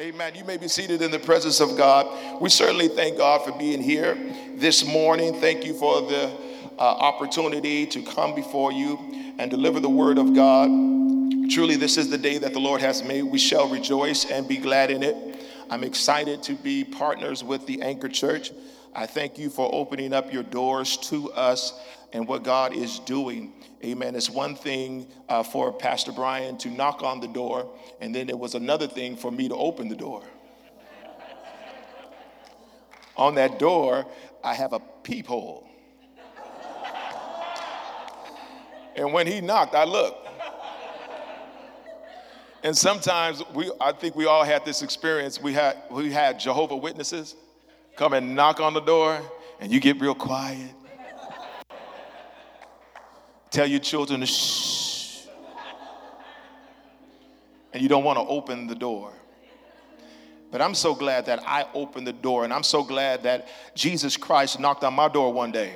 Amen. You may be seated in the presence of God. We certainly thank God for being here this morning. Thank you for the uh, opportunity to come before you and deliver the word of God. Truly, this is the day that the Lord has made. We shall rejoice and be glad in it. I'm excited to be partners with the Anchor Church. I thank you for opening up your doors to us and what God is doing. Amen. It's one thing uh, for Pastor Brian to knock on the door, and then it was another thing for me to open the door. on that door, I have a peephole. and when he knocked, I looked. And sometimes we, I think we all had this experience. We had, we had Jehovah Witnesses come and knock on the door, and you get real quiet. Tell your children to shh. And you don't want to open the door. But I'm so glad that I opened the door, and I'm so glad that Jesus Christ knocked on my door one day.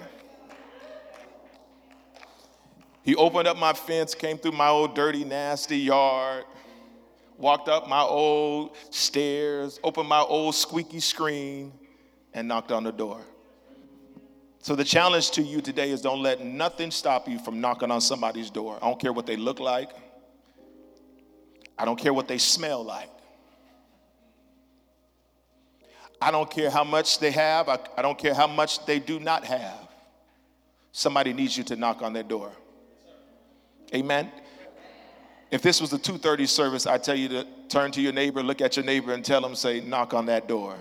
He opened up my fence, came through my old dirty, nasty yard, walked up my old stairs, opened my old squeaky screen, and knocked on the door. So the challenge to you today is don't let nothing stop you from knocking on somebody's door. I don't care what they look like. I don't care what they smell like. I don't care how much they have. I, I don't care how much they do not have. Somebody needs you to knock on their door. Amen. If this was the 2:30 service, I tell you to turn to your neighbor, look at your neighbor, and tell them, say, knock on that door.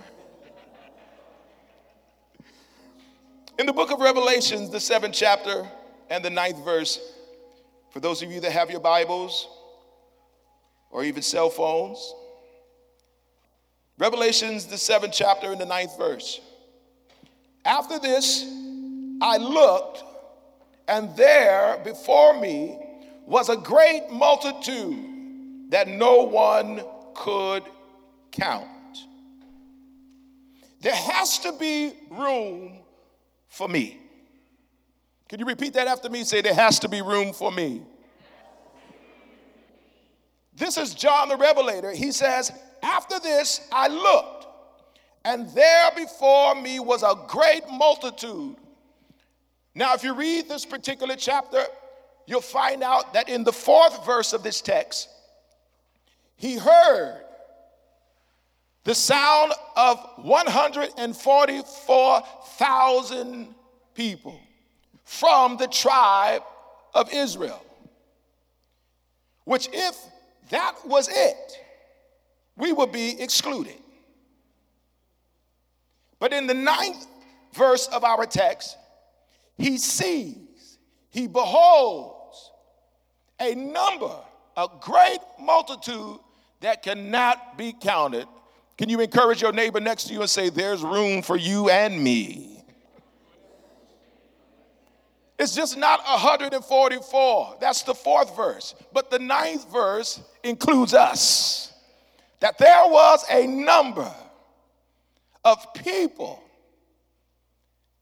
In the book of Revelations, the seventh chapter and the ninth verse, for those of you that have your Bibles or even cell phones, Revelations, the seventh chapter and the ninth verse. After this, I looked, and there before me was a great multitude that no one could count. There has to be room for me. Can you repeat that after me? Say, there has to be room for me. This is John the Revelator. He says, After this I looked, and there before me was a great multitude. Now, if you read this particular chapter, you'll find out that in the fourth verse of this text, he heard the sound of 144,000 people from the tribe of Israel. Which, if that was it, we would be excluded. But in the ninth verse of our text, he sees, he beholds a number, a great multitude that cannot be counted can you encourage your neighbor next to you and say, There's room for you and me? It's just not 144. That's the fourth verse. But the ninth verse includes us. That there was a number of people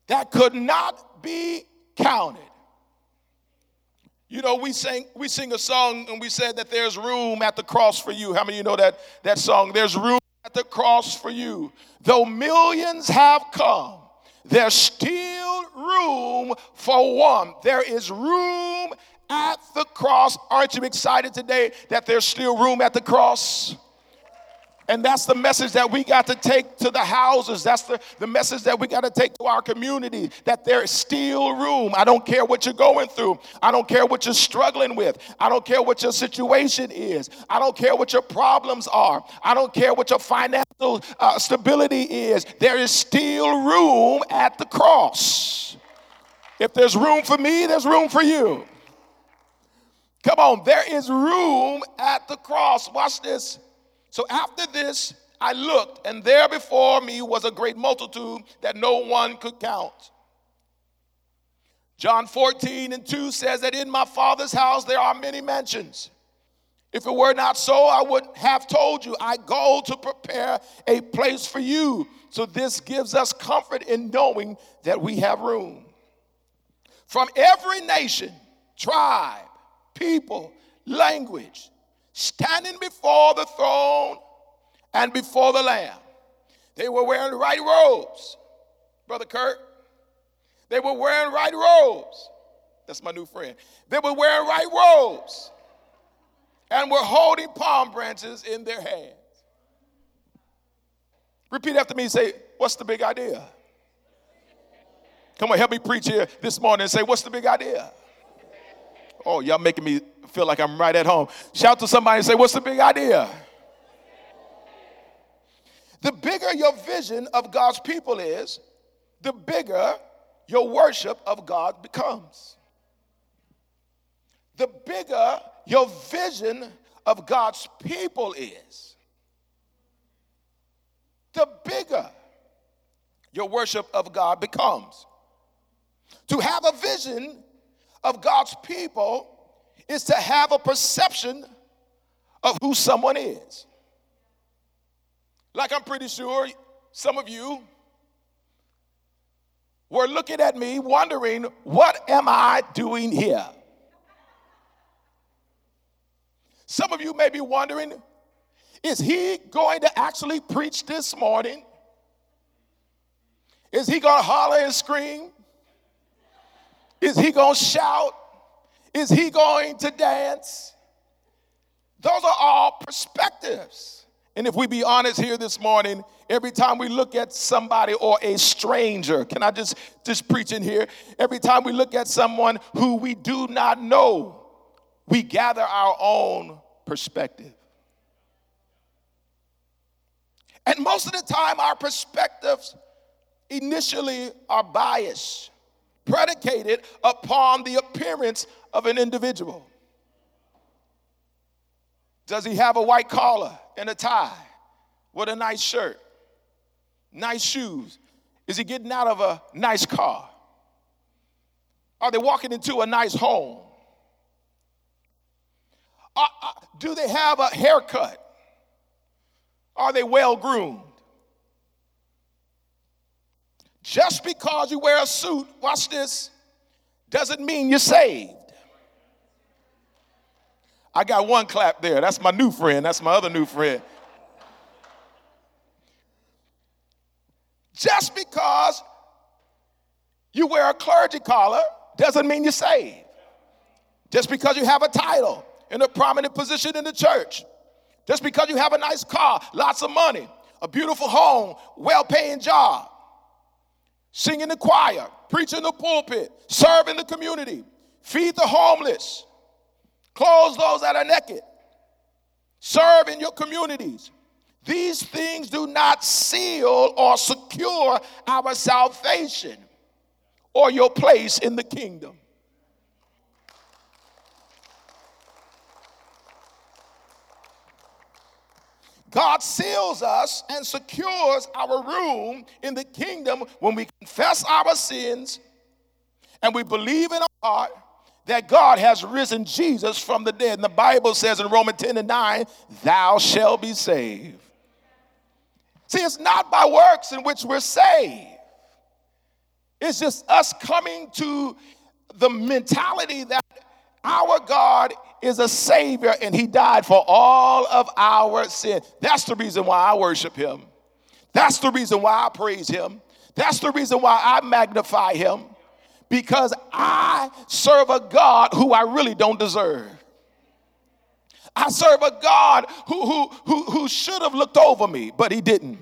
that could not be counted. You know, we sing we sing a song and we said that there's room at the cross for you. How many of you know that that song? There's room at the cross for you. Though millions have come, there's still room for one. There is room at the cross. Aren't you excited today that there's still room at the cross? And that's the message that we got to take to the houses. That's the, the message that we got to take to our community that there is still room. I don't care what you're going through. I don't care what you're struggling with. I don't care what your situation is. I don't care what your problems are. I don't care what your financial uh, stability is. There is still room at the cross. If there's room for me, there's room for you. Come on, there is room at the cross. Watch this. So after this, I looked, and there before me was a great multitude that no one could count. John 14 and 2 says that in my Father's house there are many mansions. If it were not so, I would have told you, I go to prepare a place for you. So this gives us comfort in knowing that we have room. From every nation, tribe, people, language, standing before the throne and before the Lamb. They were wearing white robes, Brother Kurt. They were wearing white robes. That's my new friend. They were wearing white robes and were holding palm branches in their hands. Repeat after me say, What's the big idea? Come on, help me preach here this morning and say, What's the big idea? Oh, y'all making me feel like I'm right at home. Shout to somebody and say, What's the big idea? The bigger your vision of God's people is, the bigger your worship of God becomes. The bigger your vision of God's people is, the bigger your worship of God becomes. To have a vision of God's people is to have a perception of who someone is. Like I'm pretty sure some of you were looking at me wondering, what am I doing here? Some of you may be wondering, is he going to actually preach this morning? Is he going to holler and scream? Is he going to shout? Is he going to dance? Those are all perspectives. And if we be honest here this morning, every time we look at somebody or a stranger, can I just just preach in here? Every time we look at someone who we do not know, we gather our own perspective. And most of the time, our perspectives initially are biased, predicated upon the appearance of an individual. Does he have a white collar and a tie with a nice shirt, nice shoes? Is he getting out of a nice car? Are they walking into a nice home? Uh, uh, do they have a haircut? Are they well groomed? Just because you wear a suit, watch this, doesn't mean you're saved. I got one clap there. That's my new friend. That's my other new friend. Just because you wear a clergy collar doesn't mean you're saved. Just because you have a title in a prominent position in the church, just because you have a nice car, lots of money, a beautiful home, well paying job, sing in the choir, preach in the pulpit, serve in the community, feed the homeless, clothe those that are naked, serve in your communities. These things do not seal or secure our salvation or your place in the kingdom. God seals us and secures our room in the kingdom when we confess our sins and we believe in our heart that God has risen Jesus from the dead. And the Bible says in Romans 10 and 9, thou shalt be saved. See, it's not by works in which we're saved. It's just us coming to the mentality that our God is a Savior and He died for all of our sin. That's the reason why I worship Him. That's the reason why I praise Him. That's the reason why I magnify Him. Because I serve a God who I really don't deserve. I serve a God who, who, who, who should have looked over me, but He didn't.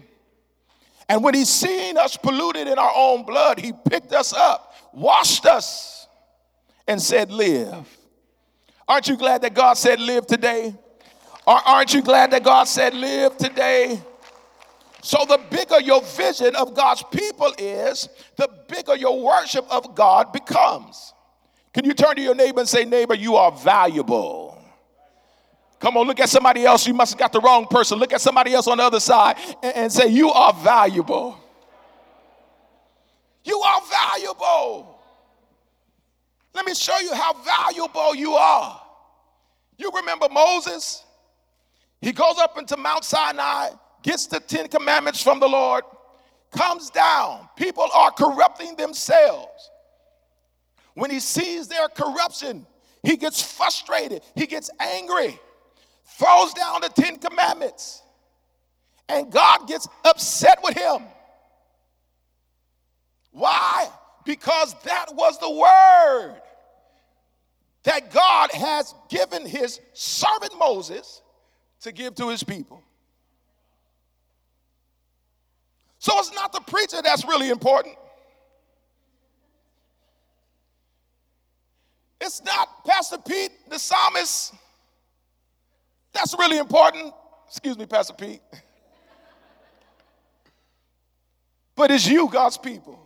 And when He seen us polluted in our own blood, He picked us up, washed us, and said, Live. Aren't you glad that God said live today? Aren't you glad that God said live today? So, the bigger your vision of God's people is, the bigger your worship of God becomes. Can you turn to your neighbor and say, Neighbor, you are valuable? Come on, look at somebody else. You must have got the wrong person. Look at somebody else on the other side and, and say, You are valuable. You are valuable. Let me show you how valuable you are. You remember Moses? He goes up into Mount Sinai, gets the Ten Commandments from the Lord, comes down. People are corrupting themselves. When he sees their corruption, he gets frustrated, he gets angry, throws down the Ten Commandments, And God gets upset with him. Why? Because that was the word that God has given his servant Moses to give to his people. So it's not the preacher that's really important. It's not Pastor Pete, the psalmist. That's really important. Excuse me, Pastor Pete. But it's you, God's people.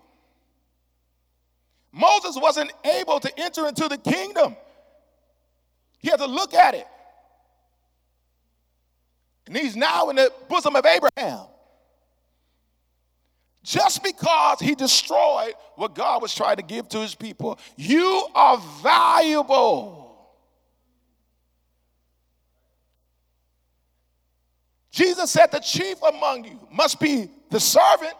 Moses wasn't able to enter into the kingdom. He had to look at it. And he's now in the bosom of Abraham. Just because he destroyed what God was trying to give to his people, you are valuable. Jesus said, The chief among you must be the servant.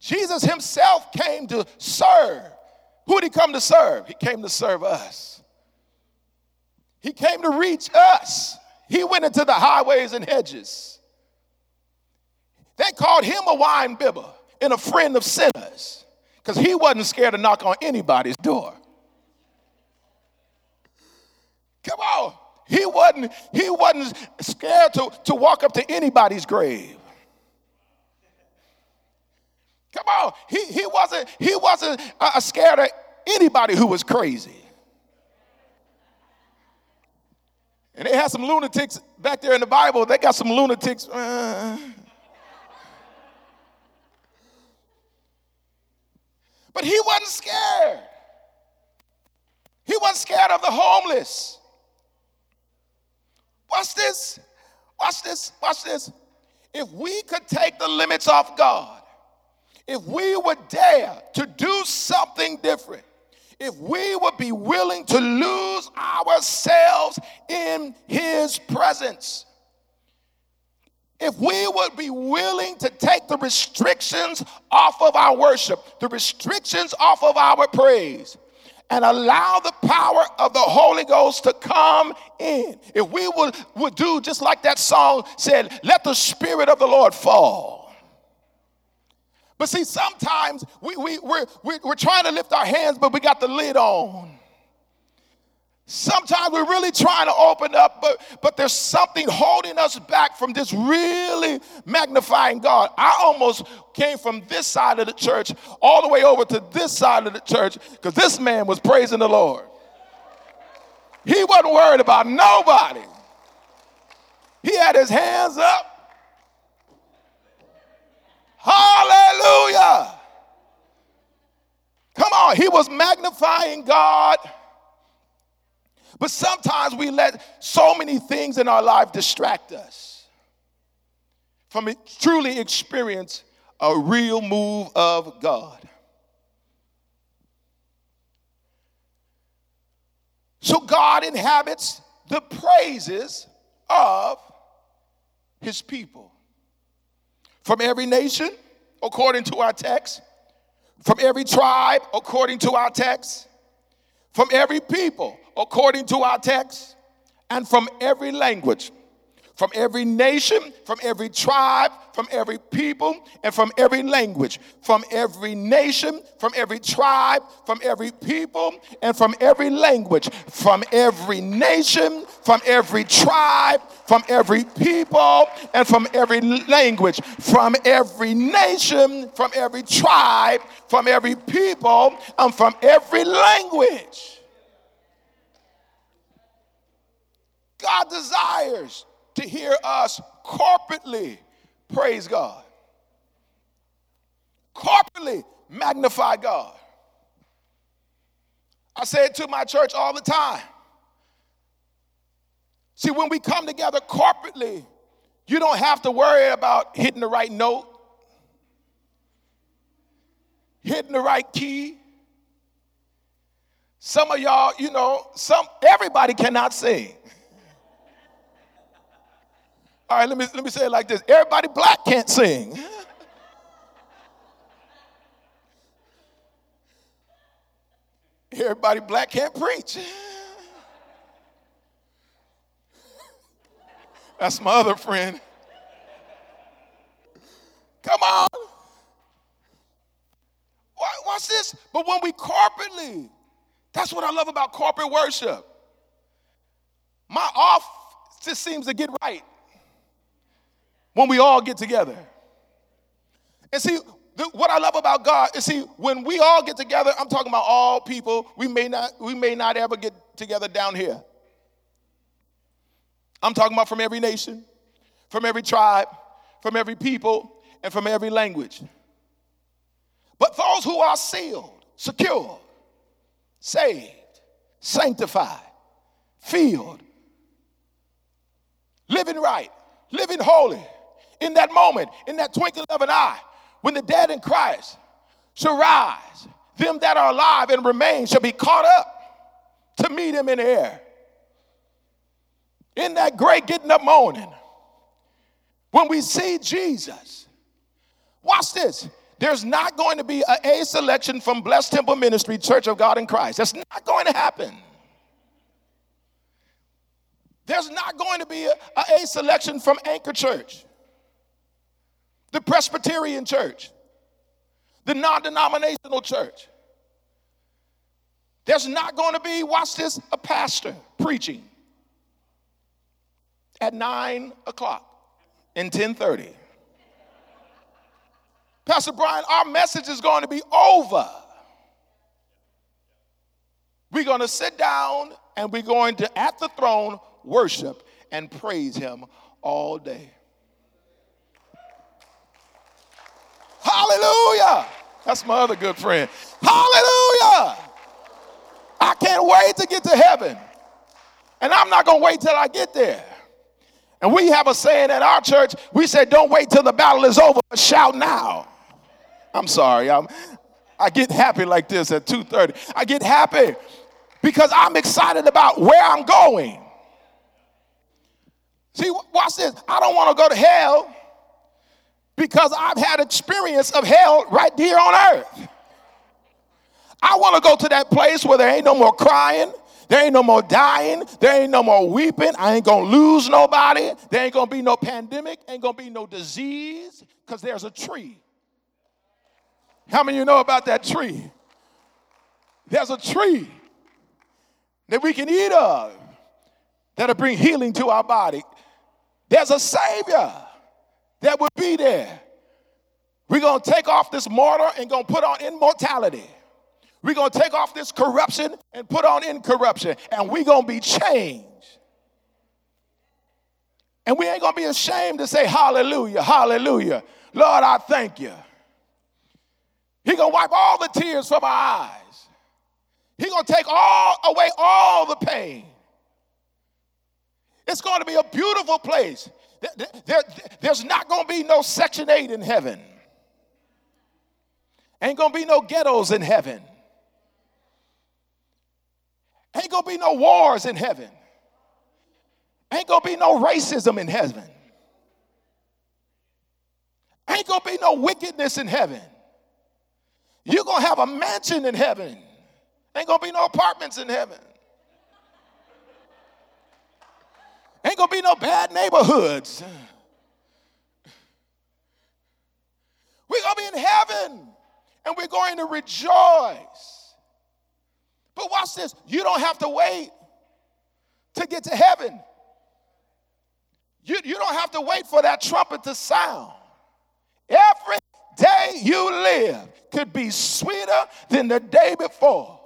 Jesus himself came to serve. Who did he come to serve? He came to serve us. He came to reach us. He went into the highways and hedges. They called him a wine bibber and a friend of sinners because he wasn't scared to knock on anybody's door. Come on. He wasn't, he wasn't scared to, to walk up to anybody's grave. Come on. He, he wasn't, he wasn't uh, scared of anybody who was crazy. And they had some lunatics back there in the Bible. They got some lunatics. But he wasn't scared. He wasn't scared of the homeless. Watch this. Watch this. Watch this. If we could take the limits off God, if we would dare to do something different, if we would be willing to lose ourselves in His presence, if we would be willing to take the restrictions off of our worship, the restrictions off of our praise, and allow the power of the Holy Ghost to come in. If we would, would do just like that song said, let the Spirit of the Lord fall. But see, sometimes we, we, we're, we're trying to lift our hands, but we got the lid on. Sometimes we're really trying to open up, but, but there's something holding us back from just really magnifying God. I almost came from this side of the church all the way over to this side of the church because this man was praising the Lord. He wasn't worried about nobody. He had his hands up. Hallelujah. Come on, he was magnifying God. But sometimes we let so many things in our life distract us from truly experience a real move of God. So God inhabits the praises of his people. From every nation, according to our text, from every tribe, according to our text, from every people, according to our text, and from every language, from every nation, from every tribe, from every people, and from every language, from every nation, from every tribe, from every people, and from every language, from every nation, from every tribe, from every people, and from every language, from every nation, from every tribe, from every people, and from every language. God desires to hear us corporately praise God, corporately magnify God. I say it to my church all the time. See, when we come together corporately, you don't have to worry about hitting the right note, hitting the right key. Some of y'all, you know, some everybody cannot sing. All right, let me, let me say it like this everybody black can't sing. Everybody black can't preach. That's my other friend. Come on. Watch this. But when we corporately, that's what I love about corporate worship. My off just seems to get right when we all get together. And see, what I love about God is see, when we all get together, I'm talking about all people, we may not, we may not ever get together down here. I'm talking about from every nation, from every tribe, from every people, and from every language. But those who are sealed, secure, saved, sanctified, filled, living right, living holy, in that moment, in that twinkling of an eye, when the dead in Christ shall rise, them that are alive and remain shall be caught up to meet him in the air. In that great getting up morning, when we see Jesus, watch this. There's not going to be a A selection from Blessed Temple Ministry, Church of God in Christ. That's not going to happen. There's not going to be a, a, a selection from Anchor Church the Presbyterian church, the non denominational church. There's not going to be, watch this, a pastor preaching at 9 o'clock and 10:30. Pastor Brian, our message is going to be over. We're going to sit down and we're going to, at the throne, worship and praise Him all day. Hallelujah. That's my other good friend. Hallelujah. I can't wait to get to heaven. And I'm not going to wait till I get there. And we have a saying at our church, we said, don't wait till the battle is over, but shout now. I'm sorry. I'm, I get happy like this at 2.30. I get happy because I'm excited about where I'm going. See, watch this. I don't want to go to hell because I've had experience of hell right here on earth. I want to go to that place where there ain't no more crying, there ain't no more dying, there ain't no more weeping. I ain't gonna lose nobody. There ain't gonna be no pandemic, ain't gonna be no disease, because there's a tree. How many of you know about that tree? There's a tree that we can eat of that'll bring healing to our body. There's a Savior that would be there. We're going to take off this mortar and going to put on immortality. We're going to take off this corruption and put on incorruption, and we're going to be changed. And we ain't going to be ashamed to say, Hallelujah, Hallelujah. Lord, I thank you. He going to wipe all the tears from our eyes. He going to take all away all the pain. It's going to be a beautiful place. There, there, there's not going to be no Section 8 in heaven. Ain't going to be no ghettos in heaven. Ain't going to be no wars in heaven. Ain't going to be no racism in heaven. Ain't going to be no wickedness in heaven. You're going to have a mansion in heaven. Ain't going to be no apartments in heaven. Ain't gonna be no bad neighborhoods. We're gonna be in heaven and we're going to rejoice. But watch this you don't have to wait to get to heaven. You, you don't have to wait for that trumpet to sound. Every day you live could be sweeter than the day before.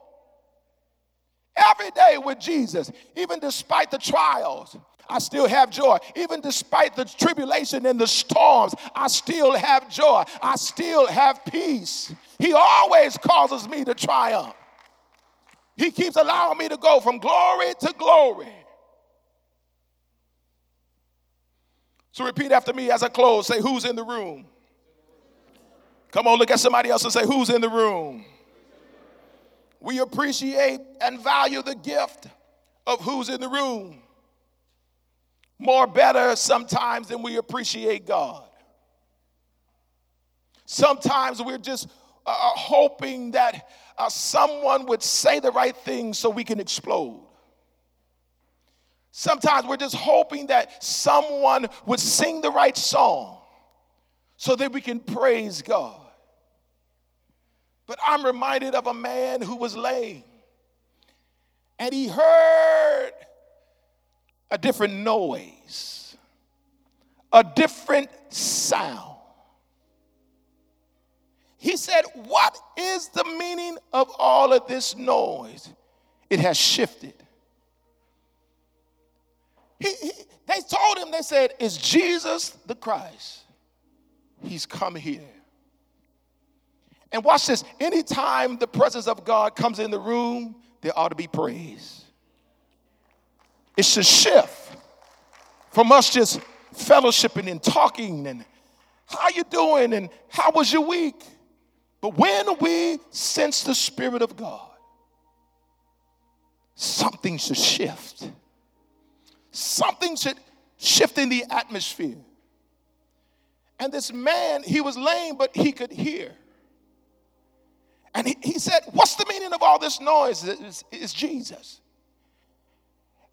Every day with Jesus, even despite the trials, I still have joy. Even despite the tribulation and the storms, I still have joy. I still have peace. He always causes me to triumph. He keeps allowing me to go from glory to glory. So repeat after me as I close. Say, Who's in the room? Come on, look at somebody else and say, Who's in the room? We appreciate and value the gift of who's in the room more better sometimes than we appreciate God. Sometimes we're just uh, uh, hoping that uh, someone would say the right thing so we can explode. Sometimes we're just hoping that someone would sing the right song so that we can praise God. But I'm reminded of a man who was lame and he heard a different noise, a different sound. He said, What is the meaning of all of this noise? It has shifted. He, he, they told him, they said, Is Jesus the Christ? He's come here. And watch this anytime the presence of God comes in the room, there ought to be praise. It should shift from us just fellowshipping and talking and how you doing and how was your week? But when we sense the Spirit of God, something should shift. Something should shift in the atmosphere. And this man, he was lame, but he could hear. And he, he said, What's the meaning of all this noise? It's Jesus.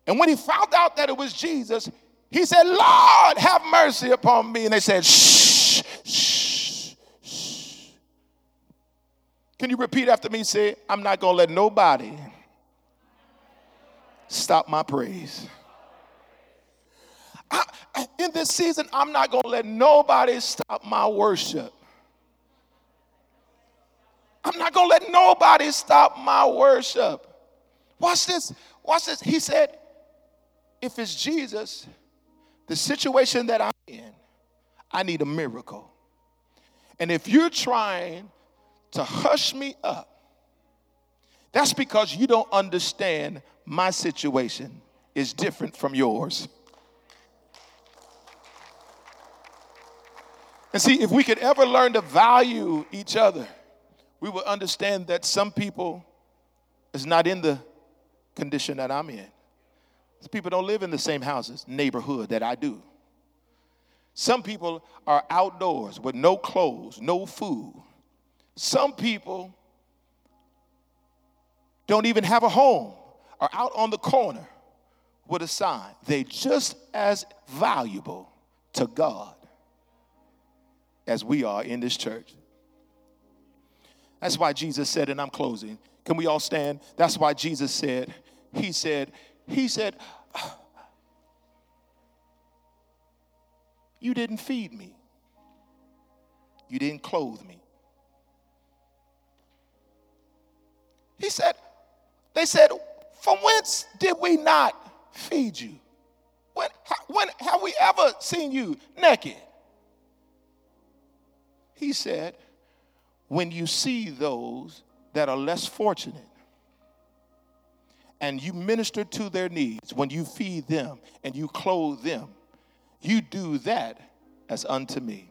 And when he found out that it was Jesus, he said, Lord, have mercy upon me. And they said, Shh, shh, shh. Can you repeat after me? Say, I'm not going to let nobody stop my praise. I, in this season, I'm not going to let nobody stop my worship. I'm not going to let nobody stop my worship. Watch this. Watch this. He said, if it's Jesus, the situation that I'm in, I need a miracle. And if you're trying to hush me up, that's because you don't understand my situation is different from yours. And see, if we could ever learn to value each other, we would understand that some people is not in the condition that I'm in. People don't live in the same houses, neighborhood that I do. Some people are outdoors with no clothes, no food. Some people don't even have a home, are out on the corner with a sign. They're just as valuable to God as we are in this church. That's why Jesus said, and I'm closing. Can we all stand? That's why Jesus said, He said, He said, You didn't feed me. You didn't clothe me. He said, They said, From whence did we not feed you? When, when have we ever seen you naked? He said, when you see those that are less fortunate and you minister to their needs, when you feed them and you clothe them, you do that as unto me.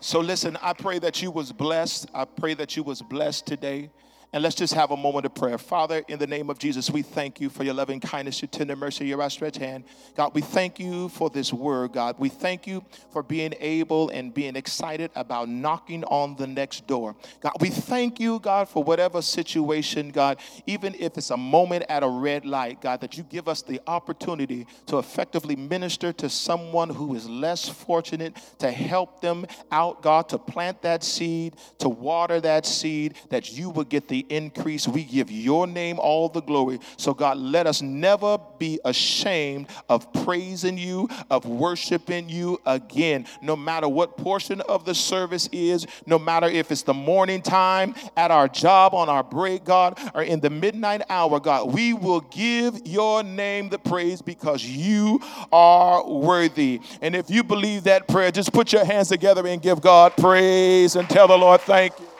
So listen, I pray that you was blessed. I pray that you was blessed today. And let's just have a moment of prayer. Father, in the name of Jesus, we thank you for your loving kindness, your tender mercy, your outstretched hand. God, we thank you for this word, God. We thank you for being able and being excited about knocking on the next door. God, we thank you, God, for whatever situation, God, even if it's a moment at a red light, God, that you give us the opportunity to effectively minister to someone who is less fortunate, to help them out, God, to plant that seed, to water that seed, that you would get the the increase. We give your name all the glory. So, God, let us never be ashamed of praising you, of worshiping you again, no matter what portion of the service is, no matter if it's the morning time, at our job, on our break, God, or in the midnight hour, God. We will give your name the praise because you are worthy. And if you believe that prayer, just put your hands together and give God praise and tell the Lord, thank you.